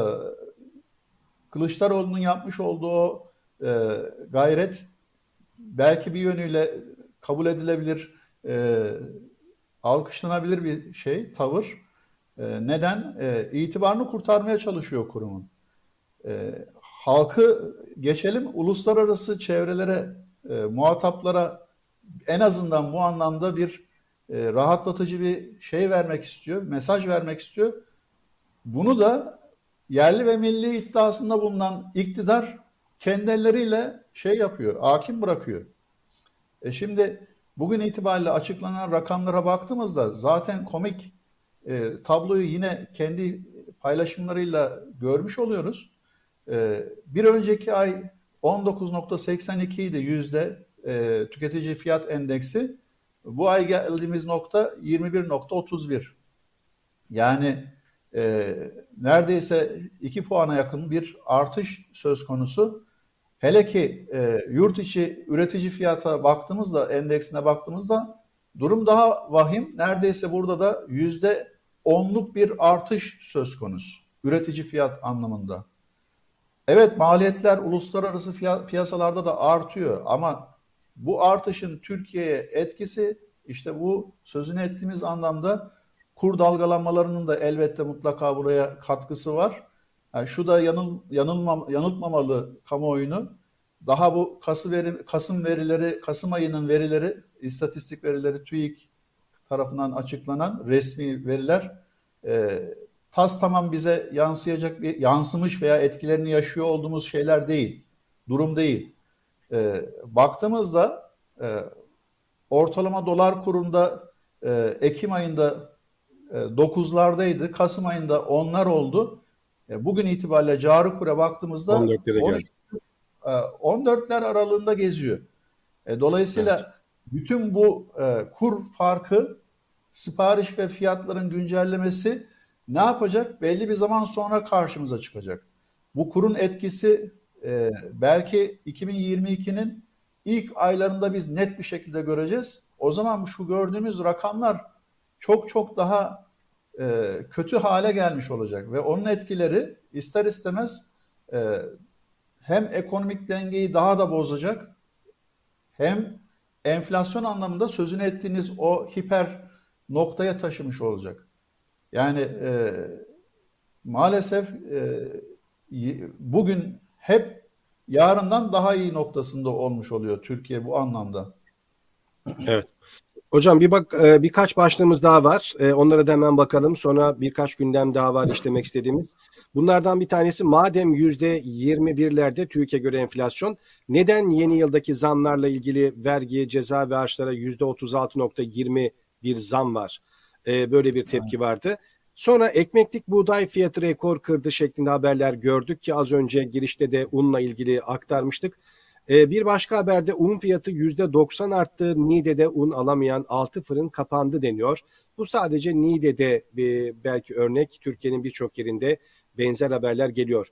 Kılıçdaroğlu'nun yapmış olduğu e, gayret belki bir yönüyle kabul edilebilir, e, alkışlanabilir bir şey, tavır. E, neden? E, itibarını kurtarmaya çalışıyor kurumun. E, halkı geçelim uluslararası çevrelere, e, muhataplara en azından bu anlamda bir e, rahatlatıcı bir şey vermek istiyor, mesaj vermek istiyor. Bunu da yerli ve milli iddiasında bulunan iktidar kendi elleriyle şey yapıyor, hakim bırakıyor. E şimdi bugün itibariyle açıklanan rakamlara baktığımızda zaten komik e, tabloyu yine kendi paylaşımlarıyla görmüş oluyoruz. E, bir önceki ay 19.82 idi yüzde e, tüketici fiyat endeksi. Bu ay geldiğimiz nokta 21.31. Yani e, neredeyse 2 puana yakın bir artış söz konusu. Hele ki e, yurt içi üretici fiyata baktığımızda, endeksine baktığımızda durum daha vahim. Neredeyse burada da yüzde onluk bir artış söz konusu üretici fiyat anlamında. Evet maliyetler uluslararası fiyat, piyasalarda da artıyor ama bu artışın Türkiye'ye etkisi işte bu sözünü ettiğimiz anlamda kur dalgalanmalarının da elbette mutlaka buraya katkısı var. Yani şu da yanıl, yanılmam, yanıltmamalı kamuoyunu. Daha bu Kasım, veri, Kasım verileri, Kasım ayının verileri, istatistik verileri TÜİK tarafından açıklanan resmi veriler e, tas tamam bize yansıyacak bir yansımış veya etkilerini yaşıyor olduğumuz şeyler değil. Durum değil. E, baktığımızda e, ortalama dolar kurunda e, Ekim ayında e, 9'lardaydı. Kasım ayında 10'lar oldu. E, bugün itibariyle cari kura baktığımızda 14'lere 14'ler e, aralığında geziyor. E, dolayısıyla evet. bütün bu e, kur farkı sipariş ve fiyatların güncellemesi ne yapacak? Belli bir zaman sonra karşımıza çıkacak. Bu kurun etkisi e, belki 2022'nin ilk aylarında biz net bir şekilde göreceğiz. O zaman şu gördüğümüz rakamlar çok çok daha e, kötü hale gelmiş olacak ve onun etkileri ister istemez e, hem ekonomik dengeyi daha da bozacak hem enflasyon anlamında sözünü ettiğiniz o hiper noktaya taşımış olacak. Yani e, maalesef e, bugün hep yarından daha iyi noktasında olmuş oluyor Türkiye bu anlamda. Evet. Hocam bir bak e, birkaç başlığımız daha var. E, onlara da hemen bakalım. Sonra birkaç gündem daha var işlemek istediğimiz. Bunlardan bir tanesi madem yüzde 21'lerde TÜİK'e göre enflasyon neden yeni yıldaki zamlarla ilgili vergi, ceza ve harçlara %36.20 bir zam var? E, böyle bir tepki vardı. Sonra ekmeklik buğday fiyatı rekor kırdı şeklinde haberler gördük ki az önce girişte de unla ilgili aktarmıştık. Ee, bir başka haberde un fiyatı %90 arttı. Niğde'de un alamayan 6 fırın kapandı deniyor. Bu sadece Niğde'de belki örnek. Türkiye'nin birçok yerinde benzer haberler geliyor.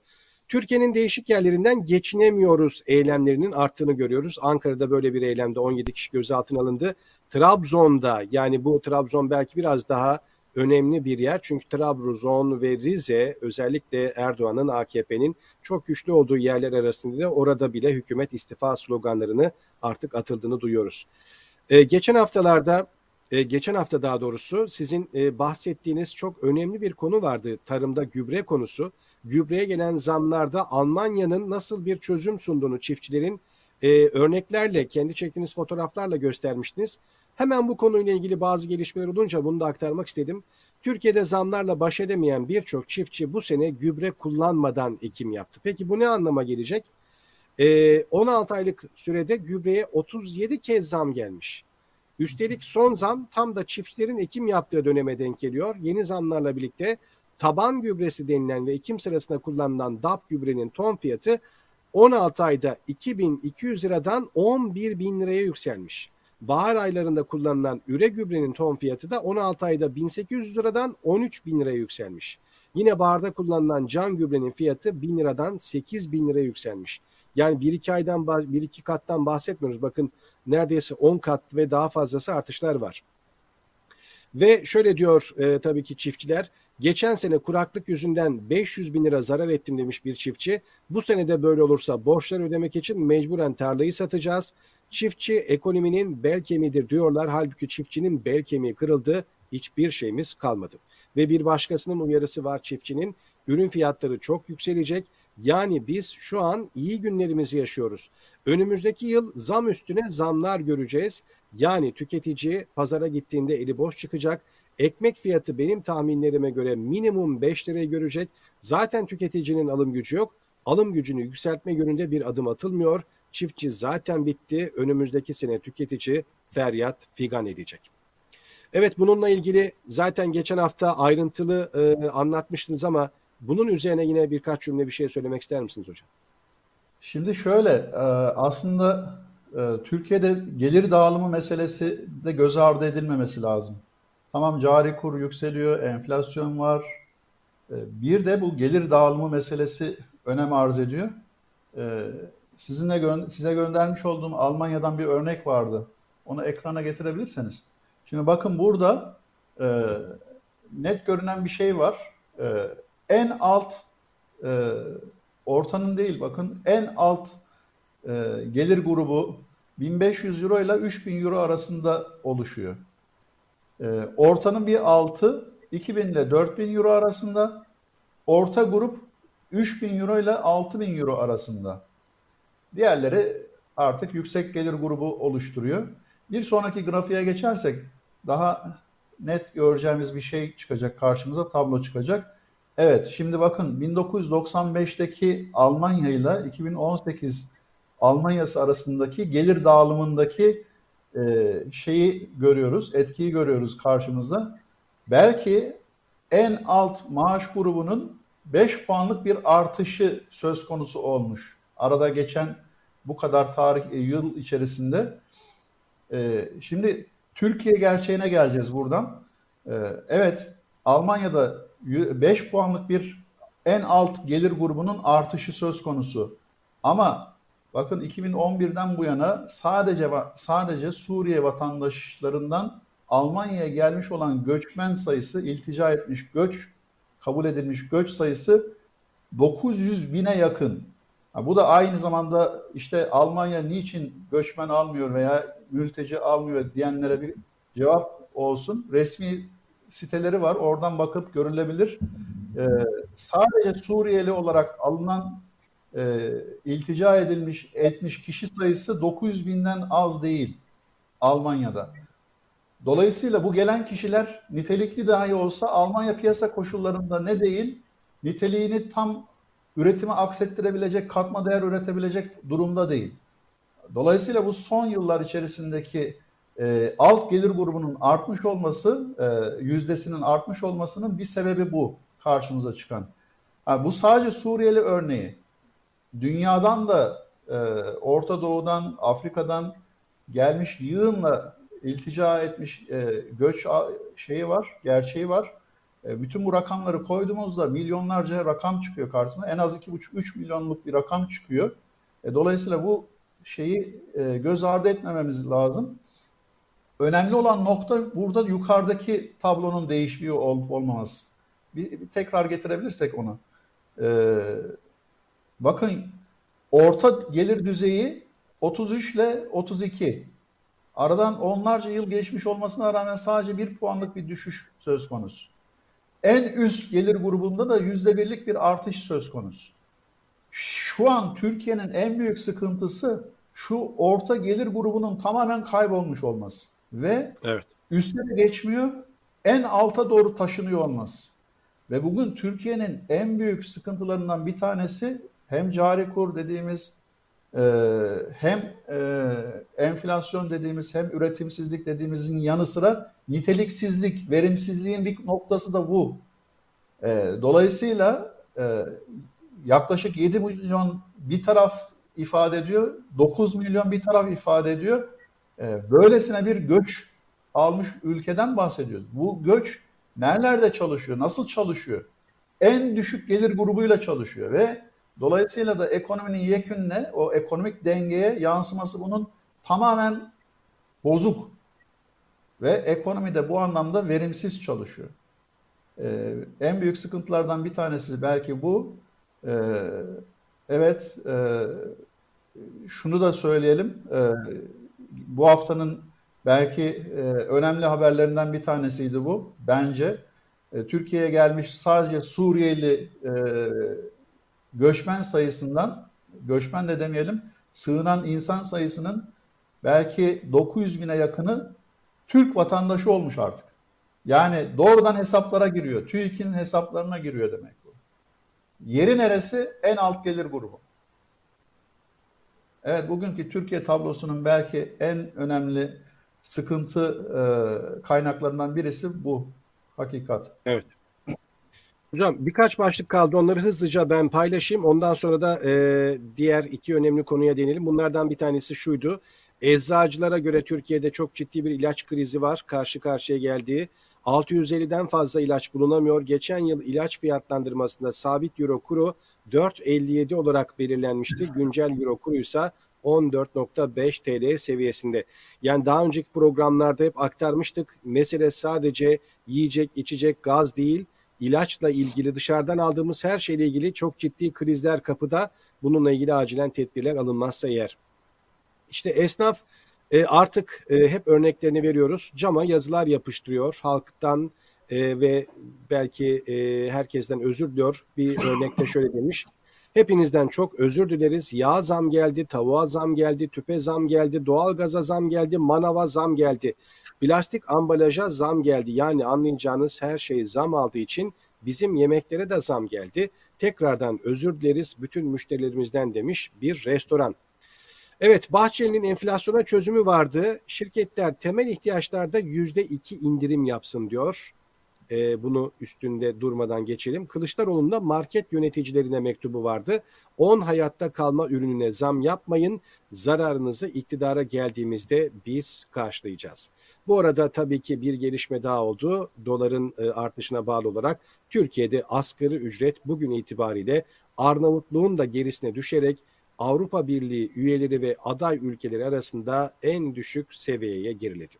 Türkiye'nin değişik yerlerinden geçinemiyoruz eylemlerinin arttığını görüyoruz. Ankara'da böyle bir eylemde 17 kişi gözaltına alındı. Trabzon'da yani bu Trabzon belki biraz daha önemli bir yer. Çünkü Trabzon ve Rize özellikle Erdoğan'ın AKP'nin çok güçlü olduğu yerler arasında da orada bile hükümet istifa sloganlarını artık atıldığını duyuyoruz. Ee, geçen haftalarda e, geçen hafta daha doğrusu sizin e, bahsettiğiniz çok önemli bir konu vardı. Tarımda gübre konusu. Gübreye gelen zamlarda Almanya'nın nasıl bir çözüm sunduğunu çiftçilerin e, örneklerle, kendi çektiğiniz fotoğraflarla göstermiştiniz. Hemen bu konuyla ilgili bazı gelişmeler olunca bunu da aktarmak istedim. Türkiye'de zamlarla baş edemeyen birçok çiftçi bu sene gübre kullanmadan ekim yaptı. Peki bu ne anlama gelecek? Ee, 16 aylık sürede gübreye 37 kez zam gelmiş. Üstelik son zam tam da çiftçilerin ekim yaptığı döneme denk geliyor. Yeni zamlarla birlikte taban gübresi denilen ve ekim sırasında kullanılan DAP gübrenin ton fiyatı 16 ayda 2200 liradan 11 bin liraya yükselmiş. Bahar aylarında kullanılan üre gübrenin ton fiyatı da 16 ayda 1800 liradan 13 bin liraya yükselmiş. Yine baharda kullanılan can gübrenin fiyatı 1000 liradan 8 bin liraya yükselmiş. Yani bir iki aydan bir iki kattan bahsetmiyoruz. Bakın neredeyse 10 kat ve daha fazlası artışlar var. Ve şöyle diyor e, tabii ki çiftçiler. Geçen sene kuraklık yüzünden 500 bin lira zarar ettim demiş bir çiftçi. Bu sene de böyle olursa borçları ödemek için mecburen tarlayı satacağız. Çiftçi ekonominin bel kemiğidir diyorlar. Halbuki çiftçinin bel kemiği kırıldı. Hiçbir şeyimiz kalmadı. Ve bir başkasının uyarısı var çiftçinin. Ürün fiyatları çok yükselecek. Yani biz şu an iyi günlerimizi yaşıyoruz. Önümüzdeki yıl zam üstüne zamlar göreceğiz. Yani tüketici pazara gittiğinde eli boş çıkacak. Ekmek fiyatı benim tahminlerime göre minimum 5 lirayı görecek. Zaten tüketicinin alım gücü yok. Alım gücünü yükseltme yönünde bir adım atılmıyor. Çiftçi zaten bitti. Önümüzdeki sene tüketici feryat figan edecek. Evet bununla ilgili zaten geçen hafta ayrıntılı e, anlatmıştınız ama bunun üzerine yine birkaç cümle bir şey söylemek ister misiniz hocam? Şimdi şöyle e, aslında e, Türkiye'de gelir dağılımı meselesi de göz ardı edilmemesi lazım. Tamam cari kur yükseliyor, enflasyon var. E, bir de bu gelir dağılımı meselesi önem arz ediyor. Sizinle gö size göndermiş olduğum Almanya'dan bir örnek vardı. Onu ekrana getirebilirseniz. Şimdi bakın burada net görünen bir şey var en alt e, ortanın değil bakın en alt e, gelir grubu 1500 euro ile 3000 euro arasında oluşuyor. E, ortanın bir altı 2000 ile 4000 euro arasında. Orta grup 3000 euro ile 6000 euro arasında. Diğerleri artık yüksek gelir grubu oluşturuyor. Bir sonraki grafiğe geçersek daha net göreceğimiz bir şey çıkacak karşımıza tablo çıkacak. Evet, şimdi bakın 1995'teki Almanya ile 2018 Almanya'sı arasındaki gelir dağılımındaki e, şeyi görüyoruz, etkiyi görüyoruz karşımızda. Belki en alt maaş grubunun 5 puanlık bir artışı söz konusu olmuş. Arada geçen bu kadar tarih e, yıl içerisinde. E, şimdi Türkiye gerçeğine geleceğiz buradan. E, evet, Almanya'da 5 puanlık bir en alt gelir grubunun artışı söz konusu. Ama bakın 2011'den bu yana sadece sadece Suriye vatandaşlarından Almanya'ya gelmiş olan göçmen sayısı, iltica etmiş göç, kabul edilmiş göç sayısı 900 bine yakın. Bu da aynı zamanda işte Almanya niçin göçmen almıyor veya mülteci almıyor diyenlere bir cevap olsun. Resmi siteleri var. Oradan bakıp görülebilir. E, sadece Suriyeli olarak alınan e, iltica edilmiş etmiş kişi sayısı 900 binden az değil Almanya'da. Dolayısıyla bu gelen kişiler nitelikli dahi olsa Almanya piyasa koşullarında ne değil, niteliğini tam üretime aksettirebilecek, katma değer üretebilecek durumda değil. Dolayısıyla bu son yıllar içerisindeki e, alt gelir grubunun artmış olması, e, yüzdesinin artmış olmasının bir sebebi bu karşımıza çıkan. Yani bu sadece Suriyeli örneği. Dünyadan da e, Orta Doğu'dan, Afrika'dan gelmiş yığınla iltica etmiş e, göç şeyi var, gerçeği var. E, bütün bu rakamları koyduğumuzda milyonlarca rakam çıkıyor karşısına. En az 2,5-3 milyonluk bir rakam çıkıyor. E, dolayısıyla bu şeyi e, göz ardı etmememiz lazım. Önemli olan nokta burada yukarıdaki tablonun değişmiyor olup olmaması. Bir, bir tekrar getirebilirsek onu. Ee, bakın orta gelir düzeyi 33 ile 32. Aradan onlarca yıl geçmiş olmasına rağmen sadece bir puanlık bir düşüş söz konusu. En üst gelir grubunda da yüzde birlik bir artış söz konusu. Şu an Türkiye'nin en büyük sıkıntısı şu orta gelir grubunun tamamen kaybolmuş olması ve evet. üstüne geçmiyor, en alta doğru taşınıyor olması. Ve bugün Türkiye'nin en büyük sıkıntılarından bir tanesi hem cari kur dediğimiz e, hem e, enflasyon dediğimiz hem üretimsizlik dediğimizin yanı sıra niteliksizlik, verimsizliğin bir noktası da bu. E, dolayısıyla yaklaşık 7 milyon bir taraf ifade ediyor, 9 milyon bir taraf ifade ediyor. Ee, böylesine bir göç almış ülkeden bahsediyoruz. Bu göç nerelerde çalışıyor, nasıl çalışıyor? en düşük gelir grubuyla çalışıyor ve dolayısıyla da ekonominin yekününe o ekonomik dengeye yansıması bunun tamamen bozuk ve ekonomi de bu anlamda verimsiz çalışıyor. Ee, en büyük sıkıntılardan bir tanesi belki bu. Ee, evet, e, şunu da söyleyelim. Ee, bu haftanın belki e, önemli haberlerinden bir tanesiydi bu. Bence e, Türkiye'ye gelmiş sadece Suriyeli e, göçmen sayısından, göçmen de demeyelim, sığınan insan sayısının belki 900 bine yakını Türk vatandaşı olmuş artık. Yani doğrudan hesaplara giriyor. TÜİK'in hesaplarına giriyor demek bu. Yeri neresi? En alt gelir grubu. Evet bugünkü Türkiye tablosunun belki en önemli sıkıntı e, kaynaklarından birisi bu. Hakikat. Evet. Hocam birkaç başlık kaldı. Onları hızlıca ben paylaşayım. Ondan sonra da e, diğer iki önemli konuya değinelim. Bunlardan bir tanesi şuydu. Eczacılara göre Türkiye'de çok ciddi bir ilaç krizi var. Karşı karşıya geldiği. 650'den fazla ilaç bulunamıyor. Geçen yıl ilaç fiyatlandırmasında sabit euro kuru 4.57 olarak belirlenmişti. Güncel euro kuru ise 14.5 TL seviyesinde. Yani daha önceki programlarda hep aktarmıştık. Mesele sadece yiyecek, içecek, gaz değil. ilaçla ilgili dışarıdan aldığımız her şeyle ilgili çok ciddi krizler kapıda. Bununla ilgili acilen tedbirler alınmazsa eğer. İşte esnaf e, artık e, hep örneklerini veriyoruz. Cama yazılar yapıştırıyor. Halktan e, ve belki e, herkesten özür diliyor. Bir örnekte şöyle demiş. Hepinizden çok özür dileriz. Yağ zam geldi, tavuğa zam geldi, tüpe zam geldi, doğalgaza zam geldi, manava zam geldi. Plastik ambalaja zam geldi. Yani anlayacağınız her şey zam aldığı için bizim yemeklere de zam geldi. Tekrardan özür dileriz bütün müşterilerimizden demiş bir restoran. Evet Bahçeli'nin enflasyona çözümü vardı. Şirketler temel ihtiyaçlarda yüzde iki indirim yapsın diyor. Ee, bunu üstünde durmadan geçelim. Kılıçdaroğlu'nun da market yöneticilerine mektubu vardı. 10 hayatta kalma ürününe zam yapmayın. Zararınızı iktidara geldiğimizde biz karşılayacağız. Bu arada tabii ki bir gelişme daha oldu. Doların e, artışına bağlı olarak Türkiye'de asgari ücret bugün itibariyle Arnavutluğun da gerisine düşerek Avrupa Birliği üyeleri ve aday ülkeleri arasında en düşük seviyeye geriledi.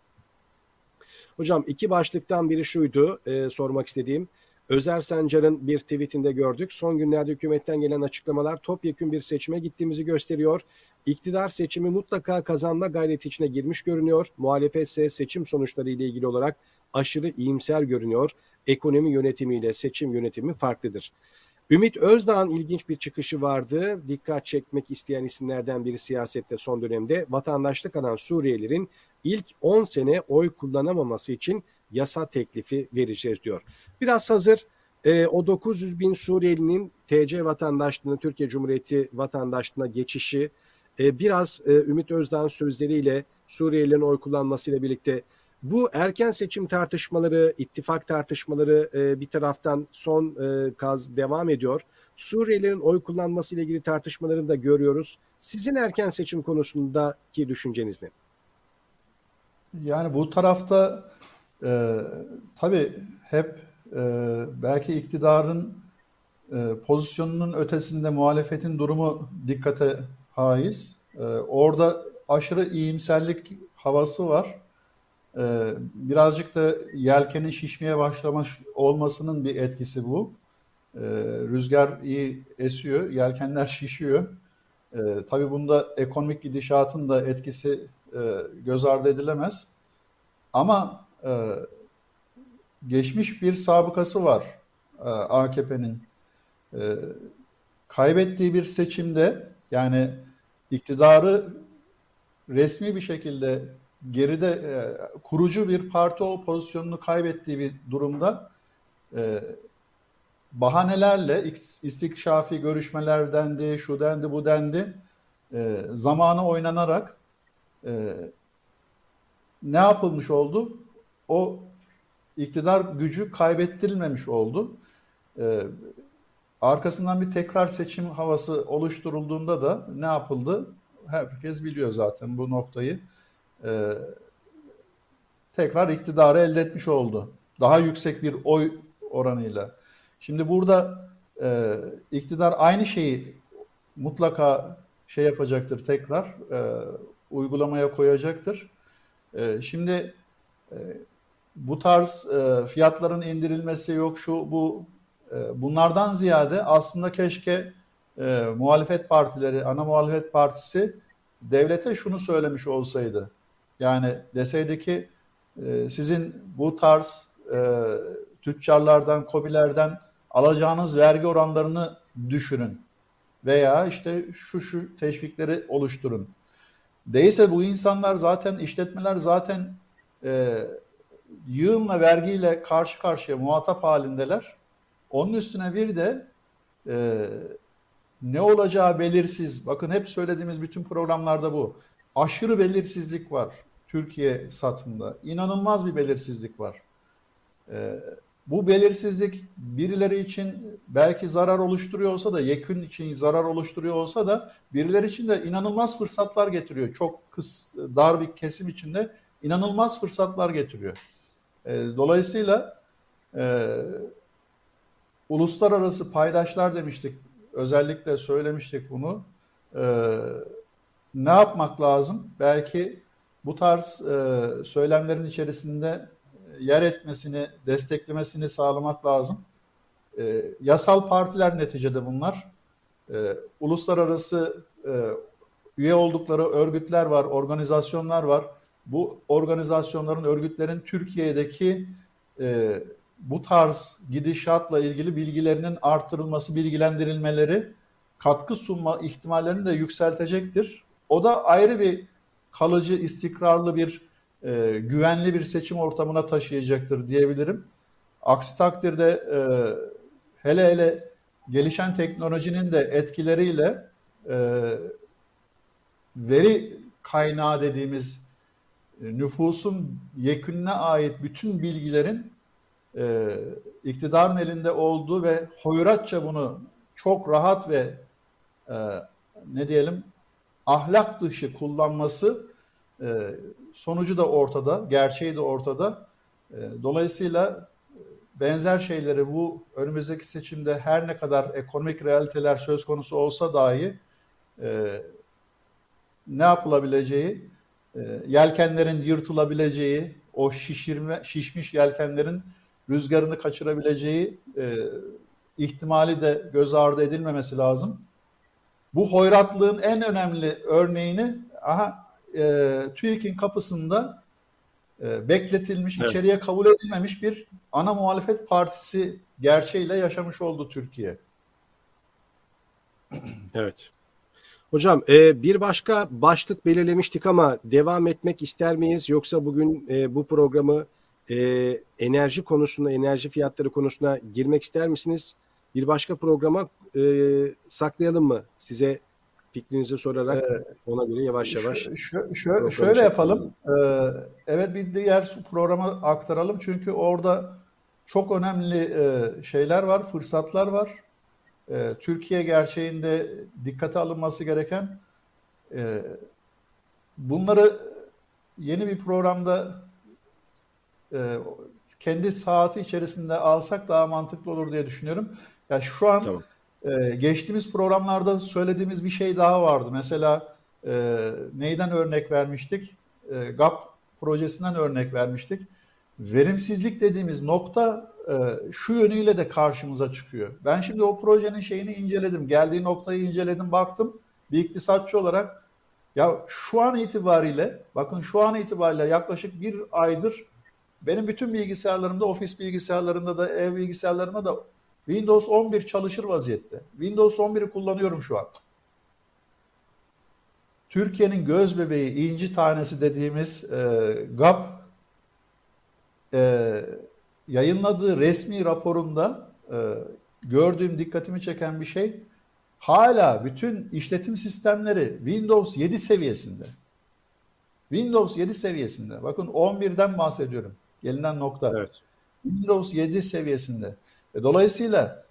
Hocam iki başlıktan biri şuydu e, sormak istediğim. Özer Sancar'ın bir tweetinde gördük. Son günlerde hükümetten gelen açıklamalar topyekun bir seçime gittiğimizi gösteriyor. İktidar seçimi mutlaka kazanma gayreti içine girmiş görünüyor. Muhalefet ise seçim sonuçları ile ilgili olarak aşırı iyimser görünüyor. Ekonomi yönetimiyle seçim yönetimi farklıdır. Ümit Özdağ'ın ilginç bir çıkışı vardı. Dikkat çekmek isteyen isimlerden biri siyasette son dönemde. Vatandaşlık alan Suriyelilerin ilk 10 sene oy kullanamaması için yasa teklifi vereceğiz diyor. Biraz hazır e, o 900 bin Suriyelinin TC vatandaşlığına, Türkiye Cumhuriyeti vatandaşlığına geçişi, e, biraz e, Ümit Özdağ'ın sözleriyle Suriyelilerin oy kullanmasıyla birlikte bu erken seçim tartışmaları, ittifak tartışmaları e, bir taraftan son e, kaz devam ediyor. Suriyelilerin oy kullanması ile ilgili tartışmalarını da görüyoruz. Sizin erken seçim konusundaki düşünceniz ne? Yani bu tarafta e, tabii hep e, belki iktidarın e, pozisyonunun ötesinde muhalefetin durumu dikkate haiz. E, orada aşırı iyimserlik havası var. E, birazcık da yelkenin şişmeye başlamış olmasının bir etkisi bu. E, rüzgar iyi esiyor, yelkenler *laughs* şişiyor. E, tabii bunda ekonomik gidişatın da etkisi e, göz ardı edilemez. Ama e, geçmiş bir sabıkası var e, AKP'nin. E, kaybettiği bir seçimde yani iktidarı resmi bir şekilde geride e, kurucu bir parti o pozisyonunu kaybettiği bir durumda e, bahanelerle istikşafi görüşmeler dendi, şu dendi, bu dendi e, zamanı oynanarak e, ne yapılmış oldu? O iktidar gücü kaybettirilmemiş oldu. Ee, arkasından bir tekrar seçim havası oluşturulduğunda da ne yapıldı? Herkes biliyor zaten bu noktayı. Ee, tekrar iktidarı elde etmiş oldu. Daha yüksek bir oy oranıyla. Şimdi burada e, iktidar aynı şeyi mutlaka şey yapacaktır tekrar e, uygulamaya koyacaktır. E, şimdi e, bu tarz e, fiyatların indirilmesi yok şu bu e, bunlardan ziyade aslında keşke e, muhalefet partileri, ana muhalefet partisi devlete şunu söylemiş olsaydı. Yani deseydi ki e, sizin bu tarz e, tüccarlardan, kobilerden alacağınız vergi oranlarını düşürün. Veya işte şu şu teşvikleri oluşturun. Değilse bu insanlar zaten, işletmeler zaten e, yığınla vergiyle karşı karşıya muhatap halindeler. Onun üstüne bir de e, ne olacağı belirsiz. Bakın hep söylediğimiz bütün programlarda bu. Aşırı belirsizlik var Türkiye satımında. İnanılmaz bir belirsizlik var. E, bu belirsizlik birileri için belki zarar oluşturuyor olsa da, yekün için zarar oluşturuyor olsa da birileri için de inanılmaz fırsatlar getiriyor. Çok kıs, dar bir kesim içinde inanılmaz fırsatlar getiriyor. E, dolayısıyla e, uluslararası paydaşlar demiştik, özellikle söylemiştik bunu. E, ne yapmak lazım? Belki bu tarz e, söylemlerin içerisinde yer etmesini, desteklemesini sağlamak lazım. E, yasal partiler neticede bunlar. E, uluslararası e, üye oldukları örgütler var, organizasyonlar var. Bu organizasyonların, örgütlerin Türkiye'deki e, bu tarz gidişatla ilgili bilgilerinin artırılması, bilgilendirilmeleri katkı sunma ihtimallerini de yükseltecektir. O da ayrı bir kalıcı, istikrarlı bir e, güvenli bir seçim ortamına taşıyacaktır diyebilirim. Aksi takdirde e, hele hele gelişen teknolojinin de etkileriyle e, veri kaynağı dediğimiz e, nüfusun yekününe ait bütün bilgilerin e, iktidarın elinde olduğu ve hoyratça bunu çok rahat ve e, ne diyelim ahlak dışı kullanması e, sonucu da ortada, gerçeği de ortada. E, dolayısıyla e, benzer şeyleri bu önümüzdeki seçimde her ne kadar ekonomik realiteler söz konusu olsa dahi e, ne yapılabileceği, e, yelkenlerin yırtılabileceği, o şişirme, şişmiş yelkenlerin rüzgarını kaçırabileceği e, ihtimali de göz ardı edilmemesi lazım. Bu hoyratlığın en önemli örneğini aha e, TÜİK'in kapısında e, bekletilmiş, evet. içeriye kabul edilmemiş bir ana muhalefet partisi gerçeğiyle yaşamış oldu Türkiye. Evet. Hocam e, bir başka başlık belirlemiştik ama devam etmek ister miyiz? Yoksa bugün e, bu programı e, enerji konusunda, enerji fiyatları konusuna girmek ister misiniz? Bir başka programa e, saklayalım mı? Size fikrinizi sorarak ee, ona göre yavaş yavaş. Şö, şö, şöyle yapalım. Ee, evet bir diğer programa aktaralım çünkü orada çok önemli e, şeyler var, fırsatlar var. E, Türkiye gerçeğinde dikkate alınması gereken e, bunları yeni bir programda e, kendi saati içerisinde alsak daha mantıklı olur diye düşünüyorum. Ya yani şu an tamam ee, geçtiğimiz programlarda söylediğimiz bir şey daha vardı. Mesela e, neyden örnek vermiştik? E, GAP projesinden örnek vermiştik. Verimsizlik dediğimiz nokta e, şu yönüyle de karşımıza çıkıyor. Ben şimdi o projenin şeyini inceledim. Geldiği noktayı inceledim, baktım. Bir iktisatçı olarak ya şu an itibariyle, bakın şu an itibariyle yaklaşık bir aydır benim bütün bilgisayarlarımda, ofis bilgisayarlarında da, ev bilgisayarlarında da Windows 11 çalışır vaziyette. Windows 11'i kullanıyorum şu an. Türkiye'nin göz bebeği, inci tanesi dediğimiz e, GAP e, yayınladığı resmi raporunda e, gördüğüm dikkatimi çeken bir şey hala bütün işletim sistemleri Windows 7 seviyesinde. Windows 7 seviyesinde. Bakın 11'den bahsediyorum. Gelinen nokta. Evet. Windows 7 seviyesinde. E, dolayısıyla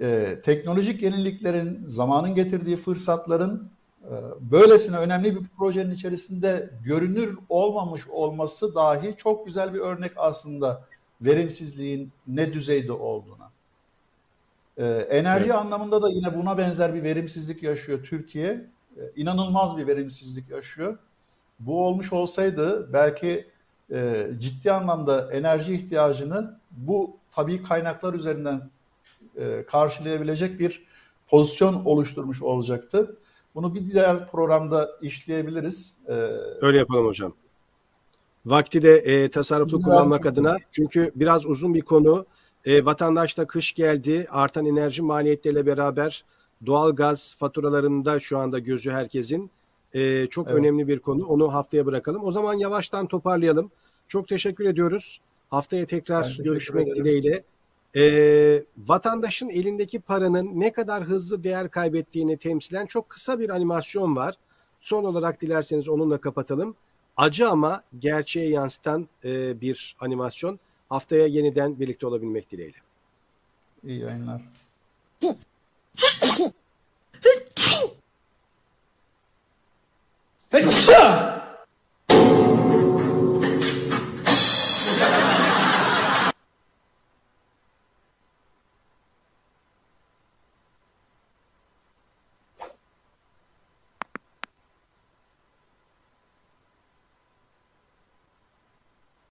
e, teknolojik yeniliklerin, zamanın getirdiği fırsatların e, böylesine önemli bir projenin içerisinde görünür olmamış olması dahi çok güzel bir örnek aslında verimsizliğin ne düzeyde olduğuna. Ee, enerji anlamında da yine buna benzer bir verimsizlik yaşıyor Türkiye. Ee, inanılmaz bir verimsizlik yaşıyor. Bu olmuş olsaydı belki e, ciddi anlamda enerji ihtiyacını bu tabii kaynaklar üzerinden e, karşılayabilecek bir pozisyon oluşturmuş olacaktı. Bunu bir diğer programda işleyebiliriz. Ee, Öyle yapalım hocam. Vakti de e, tasarruflu kullanmak adına. Çünkü biraz uzun bir konu. E, vatandaşta kış geldi. Artan enerji maliyetleriyle beraber doğal gaz faturalarında şu anda gözü herkesin. E, çok Evet. önemli bir konu. Onu haftaya bırakalım. O zaman yavaştan toparlayalım. Çok teşekkür ediyoruz. Haftaya tekrar görüşmek ederim. dileğiyle. E, vatandaşın elindeki paranın ne kadar hızlı değer kaybettiğini temsilen çok kısa bir animasyon var. Son olarak dilerseniz onunla kapatalım. Acı ama gerçeğe yansıtan e, bir animasyon. Haftaya yeniden birlikte olabilmek dileğiyle. iyi yayınlar. Hıçı!